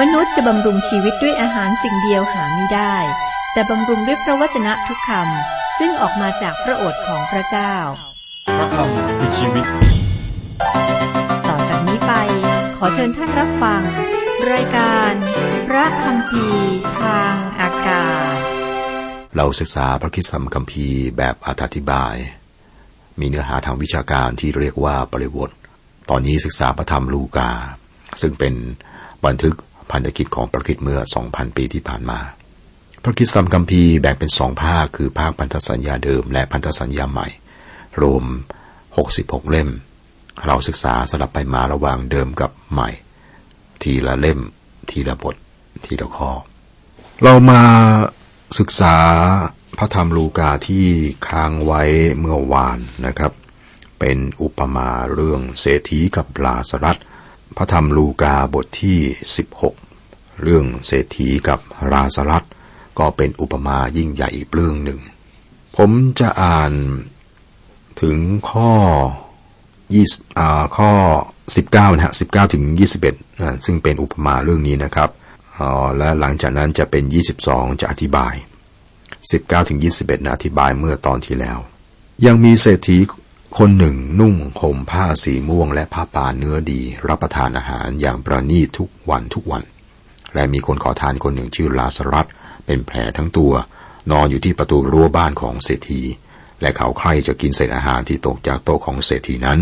มนุษย์จะบำรุงชีวิตด้วยอาหารสิ่งเดียวหาไม่ได้ แต่บำรุงด้วยพระวจนะทุกคำซึ่งออกมาจากพระโอษฐ์ของพระเจ้า พระคำคือชีวิต ต่อจากนี้ไป ขอเชิญท่านรับฟัง รายการ พระคำพีทางอากาศ เราศึกษาพระคิดสัมคัมภีร์แบบอธิบาย มีเนื้อหาทางวิชาการที่เรียกว่าปริวทตอนนี้ศึกษาพระธรรมลูกา ซึ่งเป็นบันทึก พันธกิจของพระคิดเมื่อ 2,000 ปีที่ผ่านมา พระคิดสัมคัมภีแบ่งเป็นสองภาคคือภาคพันธสัญญาเดิมและพันธสัญญาใหม่ รวม 66 เล่ม เราศึกษาสลับไปมาระหว่างเดิมกับใหม่ ทีละเล่ม ทีละบท ทีละข้อ เรามาศึกษาพระธรรมลูกาที่ค้างไว้เมื่อวานนะครับ เป็นอุปมาเรื่องเศรษฐีกับลาสรัต พระธรรมลูกาบทที่ 16 เรื่องเศรษฐีกับลาสรัตก็เป็นอุปมายิ่งใหญ่อีกเรื่องหนึ่ง ผมจะอ่านถึงข้อยี่อ่าข้อ 19นะฮะ19 ถึง 21นะซึ่งเป็นอุปมาเรื่องนี้นะครับอ๋อและหลังจากนั้นจะเป็น 22 จะอธิบาย 19 ถึง 21นะอธิบายเมื่อตอนที่แล้ว ยังมีเศรษฐี คนหนึ่งนุ่งห่มผ้าสีม่วงและผ้าป่าเนื้อดี รับประทานอาหารอย่างประณีตทุกวันทุกวัน และมีคนขอทานคนหนึ่งชื่อลาสรัตเป็นแผลทั้งตัว นอนอยู่ที่ประตูรั้วบ้านของเศรษฐี และเขาใครจะกินเศษอาหารที่ตกจากโต๊ะของเศรษฐีนั้น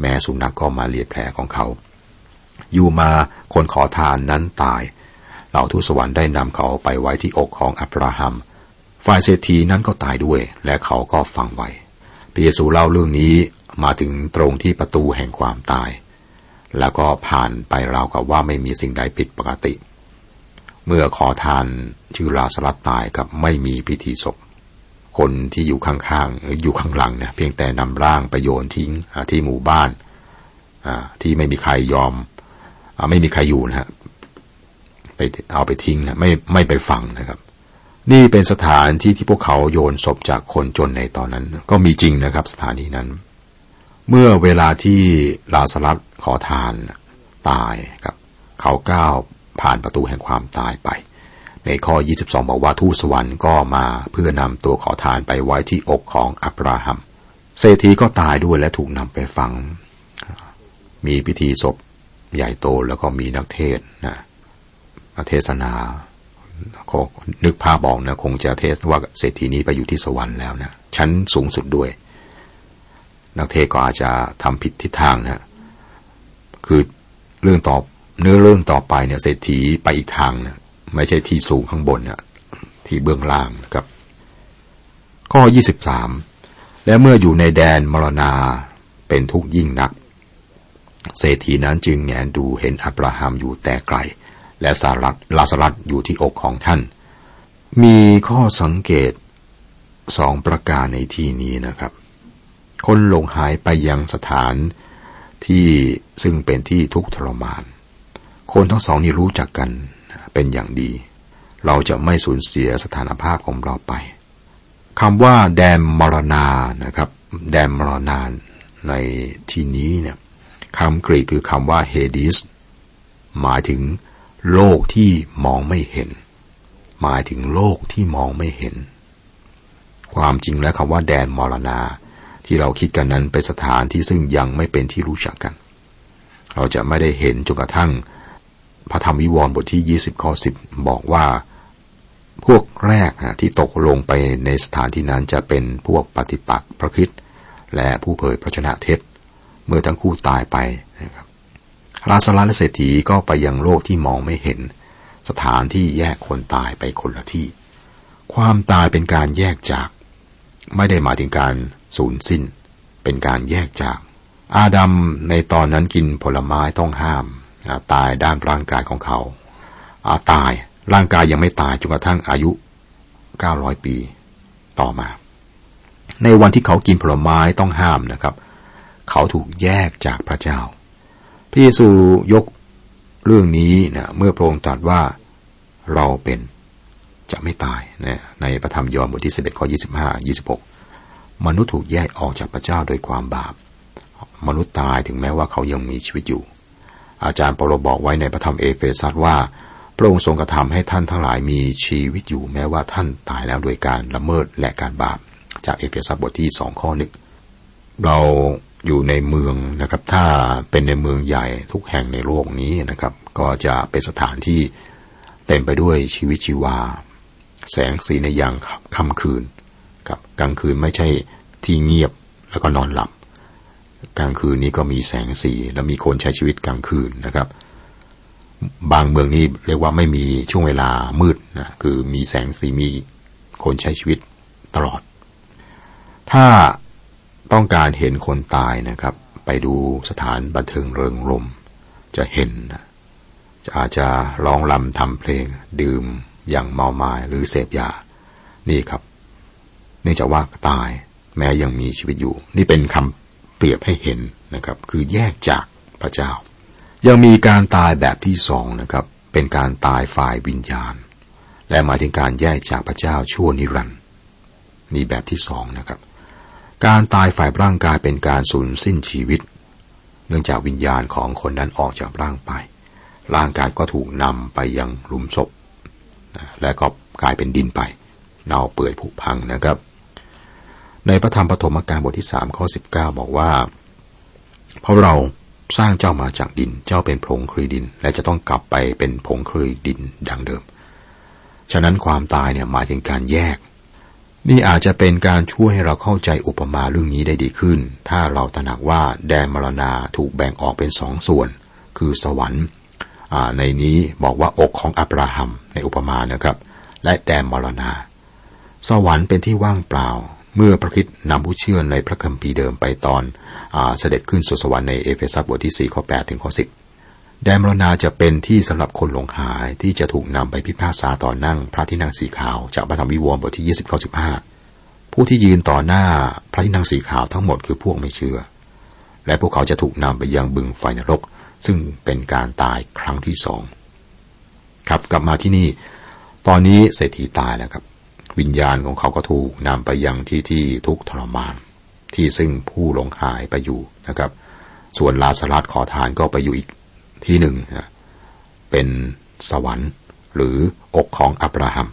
แม้สุนัขกก็มาเลียแผลของเขา อยู่มาคนขอทานนั้นตาย เหล่าทูตสวรรค์ได้นำเขาไปไว้ที่อกของอับราฮัม ฝ่ายเศรษฐีนั้นก็ตายด้วย และเขาก็ฟังไว้ ระเยซูเล่าเรื่องนี้มาถึงตรงที่ประตูแห่งความตาย แล้วก็ผ่านไปราวกับว่าไม่มีสิ่งใดผิดปกติ เมื่อขอทานชื่อลาสลัดตายกับไม่มีพิธีศพ คนที่อยู่ข้างๆหรืออยู่ข้างหลังเนี่ยเพียงแต่นำร่างไปโยนทิ้งที่หมู่บ้านที่ไม่มีใครยอมอไม่มีใครอยู่นะฮะไปเอาไปทิ้งนะไม่ไม่ไปฝังนะครับ นี่เป็นสถานที่ที่พวกเขาโยนศพจากคนจนในตอนนั้น ก็มีจริงนะครับสถานีนั้น เมื่อเวลาที่ลาสลัดขอทานตายครับ เขาก้าวผ่านประตูแห่งความตายไป ในข้อ 22 บอกว่าทูตสวรรค์ก็มาเพื่อนำตัวขอทานไปไว้ที่อกของอับราฮัม เศรษฐีก็ตายด้วยและถูกนำไปฝัง มีพิธีศพใหญ่โตแล้วก็มีนักเทศนะเทศนา ก็นึกภาพบอกนะคงจะเทศว่าเศรษฐีนี้ไปอยู่ที่สวรรค์แล้วนะชั้นสูงสุดด้วย นักเทศก็อาจจะทำผิดทิศทางนะคือเรื่องต่อเนื้อเรื่องต่อไปเนี่ยเศรษฐีไปอีกทางนะไม่ใช่ที่สูงข้างบนนะที่เบื้องล่างนะครับ ข้อ23และเมื่ออยู่ในแดนมรณาเป็นทุกข์ยิ่งนัก เศรษฐีนั้นจึงแงนดูเห็นอับราฮัมอยู่แต่ไกล และสารัตลาสลัดอยู่ที่อกของท่าน มีข้อสังเกตสองประการในที่นี้นะครับ คนหลงหายไปยังสถานที่ซึ่งเป็นที่ทุกข์ทรมาน คนทั้งสองนี้รู้จักกันเป็นอย่างดี เราจะไม่สูญเสียสถานภาพของเราไปคำว่าแดนมรณานะครับ แดนมรณาในที่นี้เนี่ยคำกรีกคือคำว่าเฮดิสหมายถึง โลกที่มองไม่เห็น หมายถึงโลกที่มองไม่เห็น ความจริงแล้วคำว่าแดนมรณาที่เราคิดกันนั้นเป็นสถานที่ซึ่งยังไม่เป็นที่รู้จักกัน เราจะไม่ได้เห็นจนกระทั่ง พระธรรมวิวรณ์บทที่ 20ข้อ10 บอกว่า พวกแรกที่ตกลงไปในสถานที่นั้นจะเป็นพวกปฏิปักษ์พระคิดและผู้เผยพระชนะเท็จเมื่อทั้งคู่ตายไปนะครับ ราสลาและเศรษฐีก็ไปยังโลกที่มองไม่เห็น สถานที่แยกคนตายไปคนละที่ ความตายเป็นการแยกจาก ไม่ได้หมายถึงการสูญสิ้น เป็นการแยกจาก อาดัมในตอนนั้นกินผลไม้ต้องห้าม ตายด้านร่างกายของเขาอาตายร่างกายยังไม่ตายจนกระทั่งอายุ 900 ปี ต่อมา ในวันที่เขากินผลไม้ต้องห้ามนะครับ เขาถูกแยกจากพระเจ้า พระเยซูยกเรื่องนี้นะเมื่อพระองค์ตรัสว่าเราเป็นจะไม่ตายนะในพระธรรมยอห์นบทที่11ข้อ25 26มนุษย์ถูกแยกออกจากพระเจ้าโดยความบาป มนุษย์ตายถึงแม้ว่าเขายังมีชีวิตอยู่ อาจารย์เปาโลบอกไว้ในพระธรรมเอเฟซัสว่าพระองค์ทรงกระทำให้ท่านทั้งหลายมีชีวิตอยู่แม้ว่าท่านตายแล้วโดยการละเมิดและการบาป จากเอเฟซัสบทที่สองข้อหนึ่งเรา อยู่ในเมืองนะครับ ถ้าเป็นในเมืองใหญ่ทุกแห่งในโลกนี้นะครับ ก็จะเป็นสถานที่เต็มไปด้วยชีวิตชีวา แสงสีในยามค่ำคืนครับกลางคืนไม่ใช่ที่เงียบแล้วก็นอนหลับ กลางคืนนี้ก็มีแสงสีและมีคนใช้ชีวิตกลางคืนนะครับ บางเมืองนี่เรียกว่าไม่มีช่วงเวลามืดนะคือมีแสงสีมีคนใช้ชีวิตตลอด ถ้า ต้องการเห็นคนตายนะครับ ไปดูสถานบันเทิงเริงรม จะเห็นนะจะอาจจะร้องลำทำเพลง ดื่มอย่างเมามา้หรือเสพยา นี่ครับ เนื่องจากว่าตายแม้ยังมีชีวิตอยู่ นี่เป็นคำเปรียบให้เห็นนะครับ คือแยกจากพระเจ้า ยังมีการตายแบบที่สองนะครับ เป็นการตายฝ่ายวิญญาณ และหมายถึงการแยกจากพระเจ้าชั่วนิรันดร์นี่แบบที่สองนะครับ การตายฝ่ายร่างกายเป็นการสูญสิ้นชีวิต เนื่องจากวิญญาณของคนนั้นออกจากร่างไป ร่างกายก็ถูกนำไปยังหลุมศพ และก็กลายเป็นดินไป เน่าเปื่อยผุพังนะครับ ในพระธรรมปฐมกาลบทที่สามข้อสิบเก้าบอกว่า เพราะเราสร้างเจ้ามาจากดิน เจ้าเป็นผงคลีดิน และจะต้องกลับไปเป็นผงคลีดินดังเดิม ฉะนั้นความตายเนี่ยหมายถึงการแยก นี่อาจจะเป็นการช่วยให้เราเข้าใจอุปมาเรื่องนี้ได้ดีขึ้น ถ้าเราตระหนักว่าแดนมรณาถูกแบ่งออกเป็นสองส่วน คือสวรรค์ในนี้บอกว่าอกของอับราฮัมในอุปมานะครับ และแดนมรณา สวรรค์เป็นที่ว่างเปล่า เมื่อพระคิดนำผู้เชื่อในพระคัมภีร์เดิมไปตอนอเสด็จขึ้นสู่สวรรค์ในเอเฟซัสบทที่4ข้อ8ถึงข้อ10 แดนมรณาจะเป็นที่สำหรับคนหลงหายที่จะถูกนำไปพิพากษาต่อนั่งพระที่นั่งสีขาวจากพระธรรมวิวรณ์บทที่ยี่สิบข้อสิบห้าผู้ที่ยืนต่อหน้าพระที่นั่งสีขาวทั้งหมดคือพวกไม่เชื่อ และพวกเขาจะถูกนำไปยังบึงไฟนรก ซึ่งเป็นการตายครั้งที่สองครับกลับมาที่นี่ ตอนนี้เศรษฐีตายแล้วครับ วิญญาณของเขาก็ถูกนำไปยังที่ที่ทุกทรมาน ที่ซึ่งผู้หลงหายไปอยู่นะครับ ส่วนลาสลัดขอทานก็ไปอยู่อีก ที่หนึ่งเป็นสวรรค์หรืออกของอับราฮัม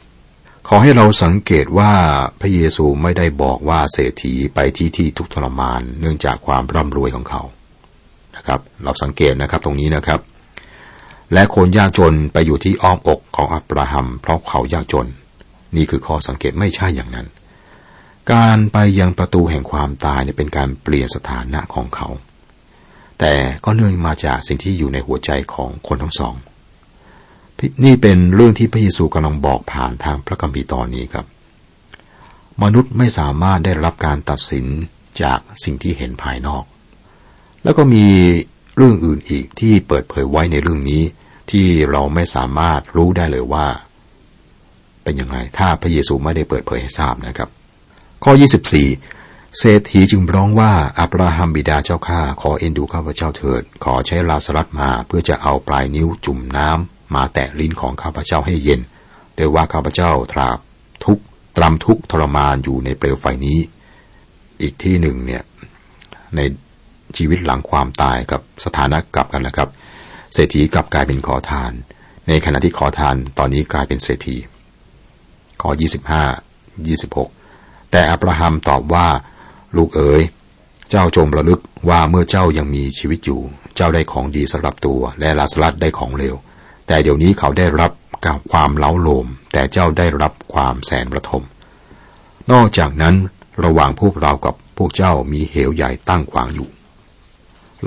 ขอให้เราสังเกตว่าพระเยซูไม่ได้บอกว่าเศรษฐีไปที่ที่ทุกทรมาน เนื่องจากความร่ำรวยของเขา นะครับ เราสังเกตนะครับตรงนี้นะครับ และคนยากจนไปอยู่ที่อ้อมอกของอับราฮัม เพราะเขายากจน นี่คือข้อสังเกตไม่ใช่อย่างนั้น การไปยังประตูแห่งความตายเนี่ยเป็นการเปลี่ยนสถานะของเขา แต่ก็เนื่องมาจากสิ่งที่อยู่ในหัวใจของคนทั้งสอง นี่เป็นเรื่องที่พระเยซูกำลังบอกผ่านทางพระคัมภีร์ตอนนี้ครับ มนุษย์ไม่สามารถได้รับการตัดสินจากสิ่งที่เห็นภายนอก แล้วก็มีเรื่องอื่นอีกที่เปิดเผยไว้ในเรื่องนี้ ที่เราไม่สามารถรู้ได้เลยว่า เป็นอย่างไรถ้าพระเยซูไม่ได้เปิดเผยให้ทราบนะครับ ข้อ 24 เศรษฐีจึงร้องว่าอับราฮัมบิดาเจ้าข้าขอเอ็นดูข้าพเจ้าเถิด ขอใช้ลาสลัดมาเพื่อจะเอาปลายนิ้วจุ่มน้ำมาแตะลิ้นของข้าพเจ้าให้เย็นโดยว่าข้าพเจ้าตราบทุกตรำทุกทรมานอยู่ในเปลวไฟนี้ อีกที่หนึ่งเนี่ยในชีวิตหลังความตายกับสถานะกลับกันแล้วครับ เศรษฐีกลับกลายเป็นขอทาน ในขณะที่ขอทานตอนนี้กลายเป็นเศรษฐีข้อ25 26 แต่อับราฮัมตอบว่า ลูกเอ๋ย เจ้าจงระลึกว่าเมื่อเจ้ายังมีชีวิตอยู่ เจ้าได้ของดีสำหรับตัว และลาสลัดได้ของเลว แต่เดี๋ยวนี้เขาได้รับกับความเล้าโลม แต่เจ้าได้รับความแสนประทม นอกจากนั้นระหว่างพวกเรากับพวกเจ้ามีเหวใหญ่ตั้งขวางอยู่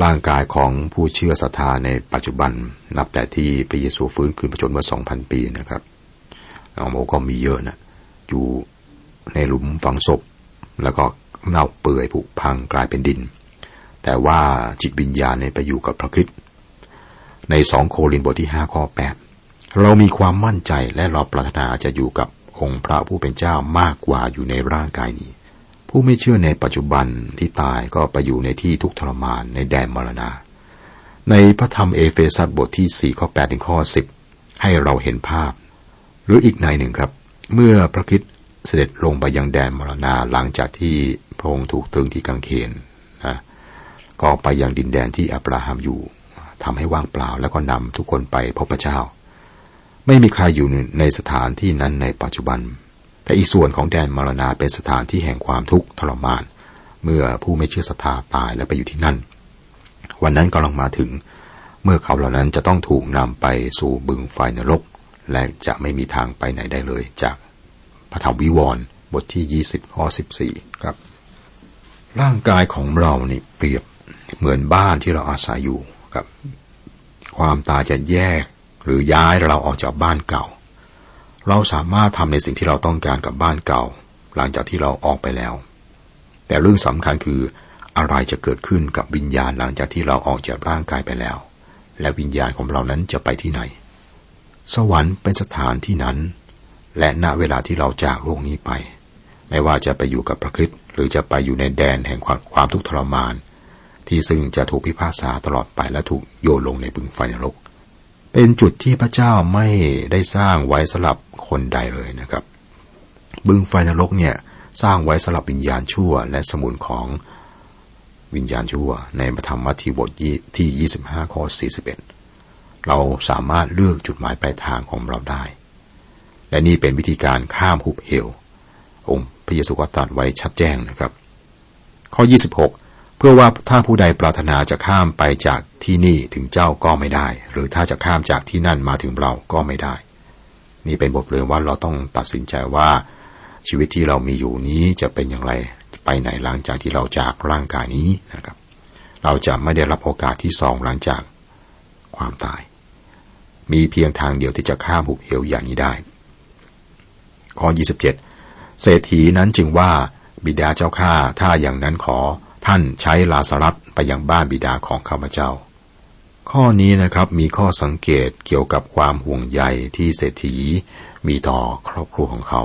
ร่างกายของผู้เชื่อศรัทธาในปัจจุบัน นับแต่ที่พระเยซูฟื้นคืนประชนมาสองพันปีนะครับอาโมก็มีเยอะนะ อยู่ในหลุมฝังศพ แล้วก็ เน่าเปื่อยผุพังกลายเป็นดิน แต่ว่าจิตวิญญาณในไปอยู่กับพระคิดในสองโครินบทที่ห้าข้อแปดเรามีความมั่นใจและเราปรารถนาจะอยู่กับองค์พระผู้เป็นเจ้ามากกว่าอยู่ในร่างกายนี้ ผู้ไม่เชื่อในปัจจุบันที่ตายก็ไปอยู่ในที่ทุกทรมานในแดนมรณา ในพระธรรมเอเฟซัสบทที่สี่ข้อแปดถึงข้อสิบให้เราเห็นภาพ หรืออีกในหนึ่งครับ เมื่อพระคิดเสด็จลงไปยังแดนมรณาหลังจากที่ พระองค์ถูกตรึงที่กางเขนนะก็ไปยังดินแดนที่อับราฮัมอยู่ทำให้ว่างเปล่าแล้วก็นำทุกคนไปพบพระเจ้า ไม่มีใครอยู่ในสถานที่นั้นในปัจจุบัน แต่อีกส่วนของแดนมรณาเป็นสถานที่แห่งความทุกข์ทรมาน เมื่อผู้ไม่เชื่อศรัทธาตายและไปอยู่ที่นั่น วันนั้นกำลังมาถึง เมื่อเขาเหล่านั้นจะต้องถูกนำไปสู่บึงไฟนรก และจะไม่มีทางไปไหนได้เลยจากพระธรรมวิวรณ์บทที่ 20ข้อ14 ครับ ร่างกายของเรานี่เปรียบเหมือนบ้านที่เราอาศัยอยู่กับ ความตายจะแยกหรือย้ายเราออกจากบ้านเก่า เราสามารถทำในสิ่งที่เราต้องการกับบ้านเก่า หลังจากที่เราออกไปแล้ว แต่เรื่องสำคัญคืออะไรจะเกิดขึ้นกับวิญญาณหลังจากที่เราออกจากร่างกายไปแล้ว และวิญญาณของเรานั้นจะไปที่ไหน สวรรค์เป็นสถานที่นั้น และณเวลาที่เราจากโลกนี้ไป ไม่ว่าจะไปอยู่กับพระคริสต์หรือจะไปอยู่ในแดนแห่งความความทุกข์ทรมาน ที่ซึ่งจะถูกพิพากษาตลอดไปและถูกโยนลงในบึงไฟนรก เป็นจุดที่พระเจ้าไม่ได้สร้างไว้สำหรับคนใดเลยนะครับ บึงไฟนรกเนี่ยสร้างไว้สำหรับวิญญาณชั่ว และสมุนของวิญญาณชั่ว ในพระธรรมมัทธิวบทที่ 25 ข้อ 41 เราสามารถเลือกจุดหมายปลายทางของเราได้ และนี่เป็นวิธีการข้ามหุบเหวองค์ พระเยซูก็ตรัสไว้ชัดแจ้งนะครับ ข้อ 26 เพื่อว่าถ้าผู้ใดปรารถนาจะข้ามไปจากที่นี่ถึงเจ้าก็ไม่ได้ หรือถ้าจะข้ามจากที่นั่นมาถึงเราก็ไม่ได้ นี่เป็นบทเรียนว่าเราต้องตัดสินใจว่าชีวิตที่เรามีอยู่นี้จะเป็นอย่างไรไปไหนหลังจากที่เราจากร่างกายนี้นะครับ เราจะไม่ได้รับโอกาสที่สองหลังจากความตาย มีเพียงทางเดียวที่จะข้ามหุบเหวอย่างนี้ได้ข้อ27 เศรษฐีนั้นจึงว่าบิดาเจ้าข้าถ้าอย่างนั้นขอท่านใช้ลาสรัตไปยังบ้านบิดาของข้าพเจ้า ข้อนี้นะครับมีข้อสังเกตเกี่ยวกับความห่วงใยที่เศรษฐีมีต่อครอบครัวของเขา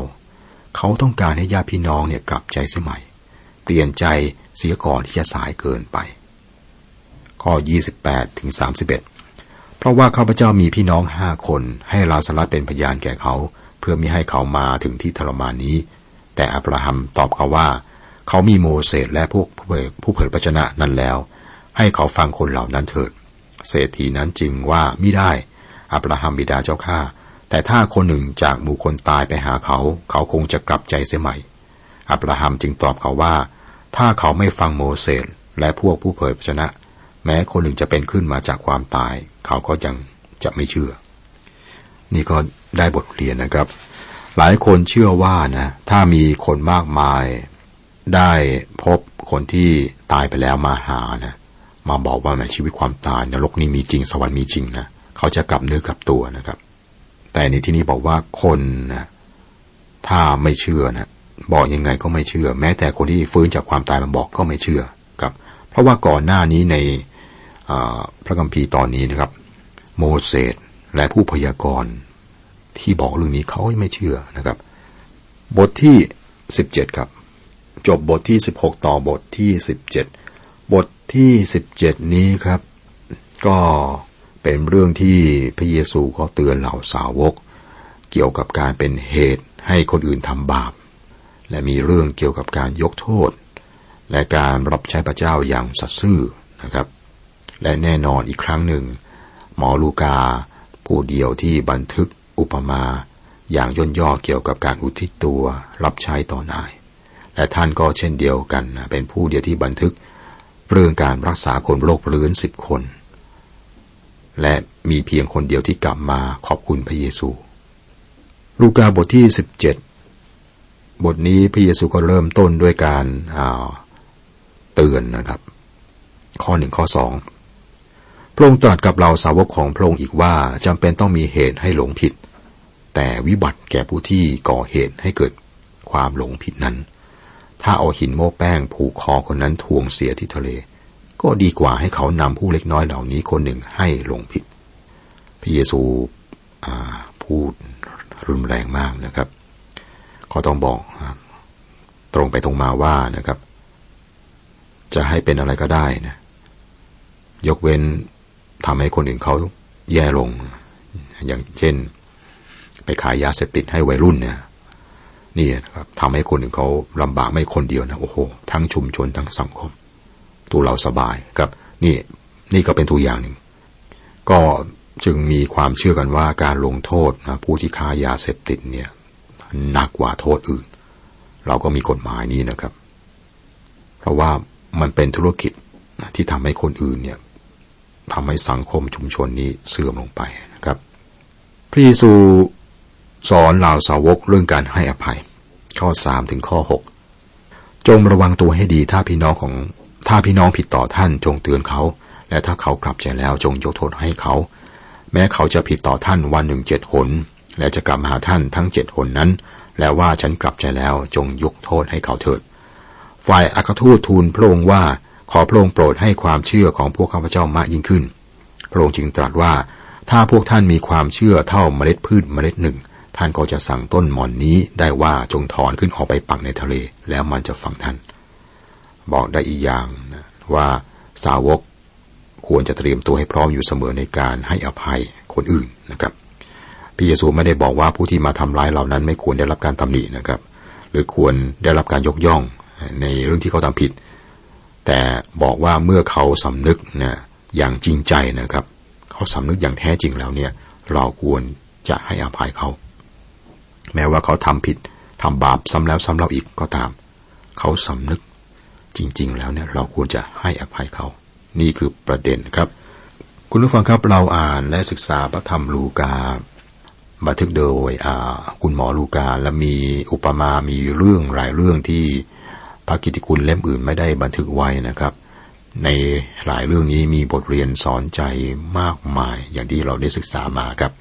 เขาต้องการให้ญาติพี่น้องเนี่ยกลับใจเสียใหม่ เปลี่ยนใจเสียก่อนที่จะสายเกินไป ข้อ 28ถึง31 เพราะว่าข้าพเจ้ามีพี่น้องห้าคนให้ลาสลัดเป็นพยานแก่เขา เพื่อมิให้เขามาถึงที่ทรมานนี้ แต่อับราฮัมตอบเขาว่า เขามีโมเสสและพวกผู้เผยผู้เผยพระชนะนั้นแล้ว ให้เขาฟังคนเหล่านั้นเถิด เศรษฐีนั้นจึงว่ามิได้ อับราฮัมบิดาเจ้าข้าแต่ถ้าคนหนึ่งจากหมู่คนตายไปหาเขา เขาคงจะกลับใจเสียใหม่อับราฮัมจึงตอบเขาว่า ถ้าเขาไม่ฟังโมเสสและพวกผู้เผยพระชนะ แม้คนหนึ่งจะเป็นขึ้นมาจากความตาย เขาก็ยังจะไม่เชื่อ นี่ก็ได้บทเรียนนะครับ หลายคนเชื่อว่านะถ้ามีคนมากมาย ได้พบคนที่ตายไปแล้วมาหานะมาบอกว่าในชีวิตความตายนรกนี้มีจริงสวรรค์มีจริงนะเขาจะกลับเนื้อกลับตัวนะครับ แต่ในที่นี้บอกว่าคนนะถ้าไม่เชื่อนะบอกยังไงก็ไม่เชื่อ แม้แต่คนที่ฟื้นจากความตายมาบอกก็ไม่เชื่อครับ เพราะว่าก่อนหน้านี้ในพระคัมภีร์ตอนนี้นะครับ โมเสสและผู้พยากรณ์ ที่บอกเรื่องนี้เขาไม่เชื่อนะครับ บทที่สิบเจ็ดครับ จบบทที่สิบหกต่อบทที่สิบเจ็ดบทที่สิบเจ็ดนี้ครับ ก็เป็นเรื่องที่พระเยซูเขาเตือนเหล่าสาวก เกี่ยวกับการเป็นเหตุให้คนอื่นทำบาป และมีเรื่องเกี่ยวกับการยกโทษ และการรับใช้พระเจ้าอย่างสัตย์ซื่อนะครับ และแน่นอนอีกครั้งหนึ่ง หมอลูกาผู้เดียวที่บันทึก อุปมา อย่างย่นย่อเกี่ยวกับการอุทิศตัวรับใช้ต่อนาย และท่านก็เช่นเดียวกันเป็นผู้เดียวที่บันทึกเรื่องการรักษาคนโรคเรื้อนสิบคน และมีเพียงคนเดียวที่กลับมาขอบคุณพระเยซู ลูกาบทที่สิบเจ็ดบทนี้พระเยซูก็เริ่มต้นด้วยการเตือนนะครับ ข้อหนึ่งข้อสองพระองค์ตรัสกับเราสาวกของพระองค์อีกว่าจำเป็นต้องมีเหตุให้หลงผิด แต่วิบัติแก่ผู้ที่ก่อเหตุให้เกิดความหลงผิดนั้น ถ้าเอาหินโม้แป้งผูกคอคนนั้นทวงเสียที่ทะเล ก็ดีกว่าให้เขานำผู้เล็กน้อยเหล่านี้คนหนึ่งให้หลงผิด พระเยซูพูดรุนแรงมากนะครับ ก็ต้องบอกตรงไปตรงมาว่านะครับ จะให้เป็นอะไรก็ได้นะ ยกเว้นทำให้คนอื่นเขาแย่ลง อย่างเช่น ขายยาเสพติดให้วัยรุ่นเนี่ยนี่นะครับทำให้คนอื่นเขาลำบากไม่คนเดียวนะโอ้โหทั้งชุมชนทั้งสังคม ตัวเราสบายครับ นี่นี่ก็เป็นตัวอย่างหนึ่ง ก็จึงมีความเชื่อกันว่าการลงโทษนะผู้ที่ค้ายาเสพติดเนี่ยหนักกว่าโทษอื่น เราก็มีกฎหมายนี้นะครับ เพราะว่ามันเป็นธุรกิจที่ทำให้คนอื่นเนี่ยทำให้สังคมชุมชนนี้เสื่อมลงไปนะครับ พระเยซู สอนเหล่าสาวกเรื่องการให้อภัย ข้อสามถึงข้อหกจงระวังตัวให้ดีถ้าพี่น้องของถ้าพี่น้องผิดต่อท่านจงเตือนเขา และถ้าเขากลับใจแล้วจงยกโทษให้เขา แม้เขาจะผิดต่อท่านวันหนึ่งเจ็ดหน และจะกลับมาหาท่านทั้งเจ็ดหนนั้น แล้วว่าฉันกลับใจแล้วจงยกโทษให้เขาเถิด ฝ่ายอัครทูตทูลพระองค์ว่าขอพระองค์โปรดให้ความเชื่อของพวกข้าพเจ้ามากยิ่งขึ้น พระองค์จึงตรัสว่าถ้าพวกท่านมีความเชื่อเท่าเมล็ดพืชเมล็ดหนึ่ง ท่านก็จะสั่งต้นหมอนนี้ได้ว่าจงถอนขึ้นออกไปปักในทะเล แล้วมันจะฝังท่าน บอกได้อีกอย่างนะว่าสาวกควรจะเตรียมตัวให้พร้อมอยู่เสมอในการให้อภัยคนอื่นนะครับพระเยซูไม่ได้บอกว่าผู้ที่มาทำร้ายเหล่านั้นไม่ควรได้รับการตำหนินะครับ หรือควรได้รับการยกย่องในเรื่องที่เขาทำผิด แต่บอกว่าเมื่อเขาสำนึกนะอย่างจริงใจนะครับ เขาสำนึกอย่างแท้จริงแล้วเนี่ย เราควรจะให้อภัยเขา แม้ว่าเขาทำผิดทำบาปซ้ำแล้วซ้ำเล่าอีกก็ตาม เขาสำนึกจริง ๆ แล้วเนี่ยเราควรจะให้อภัยเขา นี่คือประเด็นครับ คุณผู้ฟังครับเราอ่านและศึกษาพระธรรมลูกา บันทึกโดยคุณหมอลูกาและมีอุปมา มีเรื่องหลายเรื่องที่พระกิติคุณเล่มอื่นไม่ได้บันทึกไว้นะครับ ในหลายเรื่องนี้มีบทเรียนสอนใจมากมายอย่างที่เราได้ศึกษามาครับ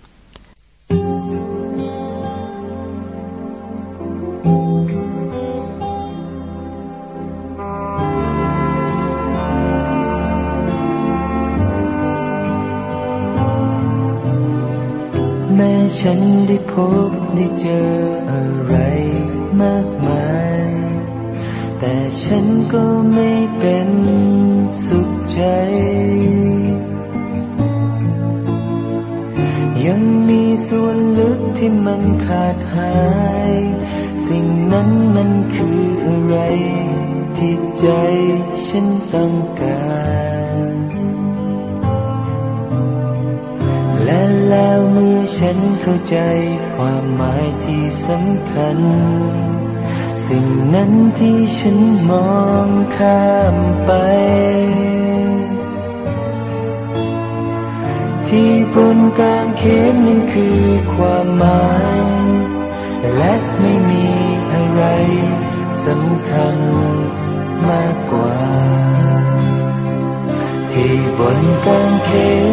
พบได้เจออะไรมากมาย แต่ฉันก็ไม่เป็นสุขใจ ยังมีส่วนลึกที่มันขาดหาย สิ่งนั้นมันคืออะไร ที่ใจฉันต้องการ ฉันเข้าใจความหมายที่สำคัญ สิ่งนั้นที่ฉันมองข้ามไป ที่บนกลางเขนนั้นคือความหมาย และไม่มีอะไรสำคัญมากกว่า ที่บนกางเขน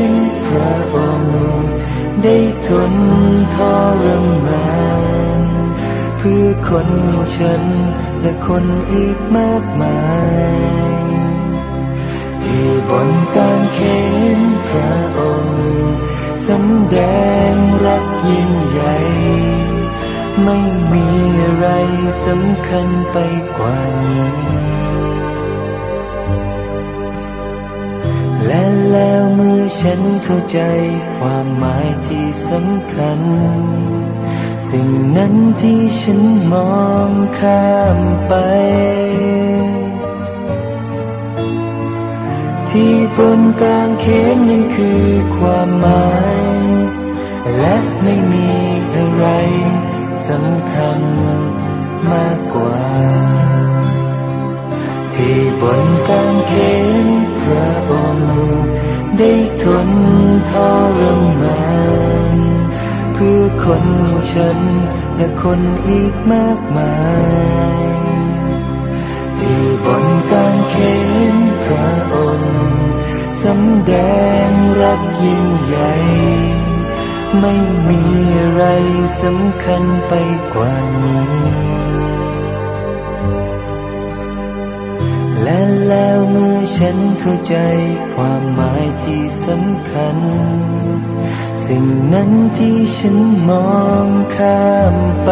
คนอย่างฉันและคนอีกมากมาย ที่บนกางเขนพระองค์สำแดงรักยิ่งใหญ่ ไม่มีอะไรสำคัญไปกว่านี้ และแล้วเมื่อฉันเข้าใจความหมายที่สำคัญ สิ่งนั้นที่ฉันมองข้ามไป ที่บนกลางเขนนั้นคือความหมาย และไม่มีอะไรสำคัญมากกว่า ที่บนกลางเขนพระองค์ได้ทนทรมาน เพื่อคนอย่างฉัน และคนอีกมากมายที่บนกางเขนพระองค์สำแดงรักยิ่งใหญ่ ไม่มีอะไรสำคัญไปกว่านี้ และแล้วเมื่อฉันเข้าใจความหมายที่สำคัญ สิ่งนั้นที่ฉันมองข้ามไป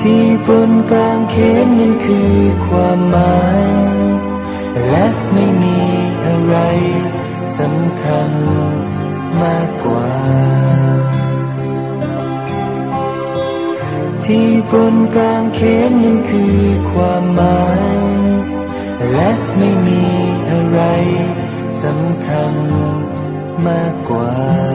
ที่บนกลางเขนนั้นคือความหมาย และไม่มีอะไรสำคัญมากกว่า ที่บนกลางเขนนั้นคือความหมาย และไม่ สำคัญมากกว่า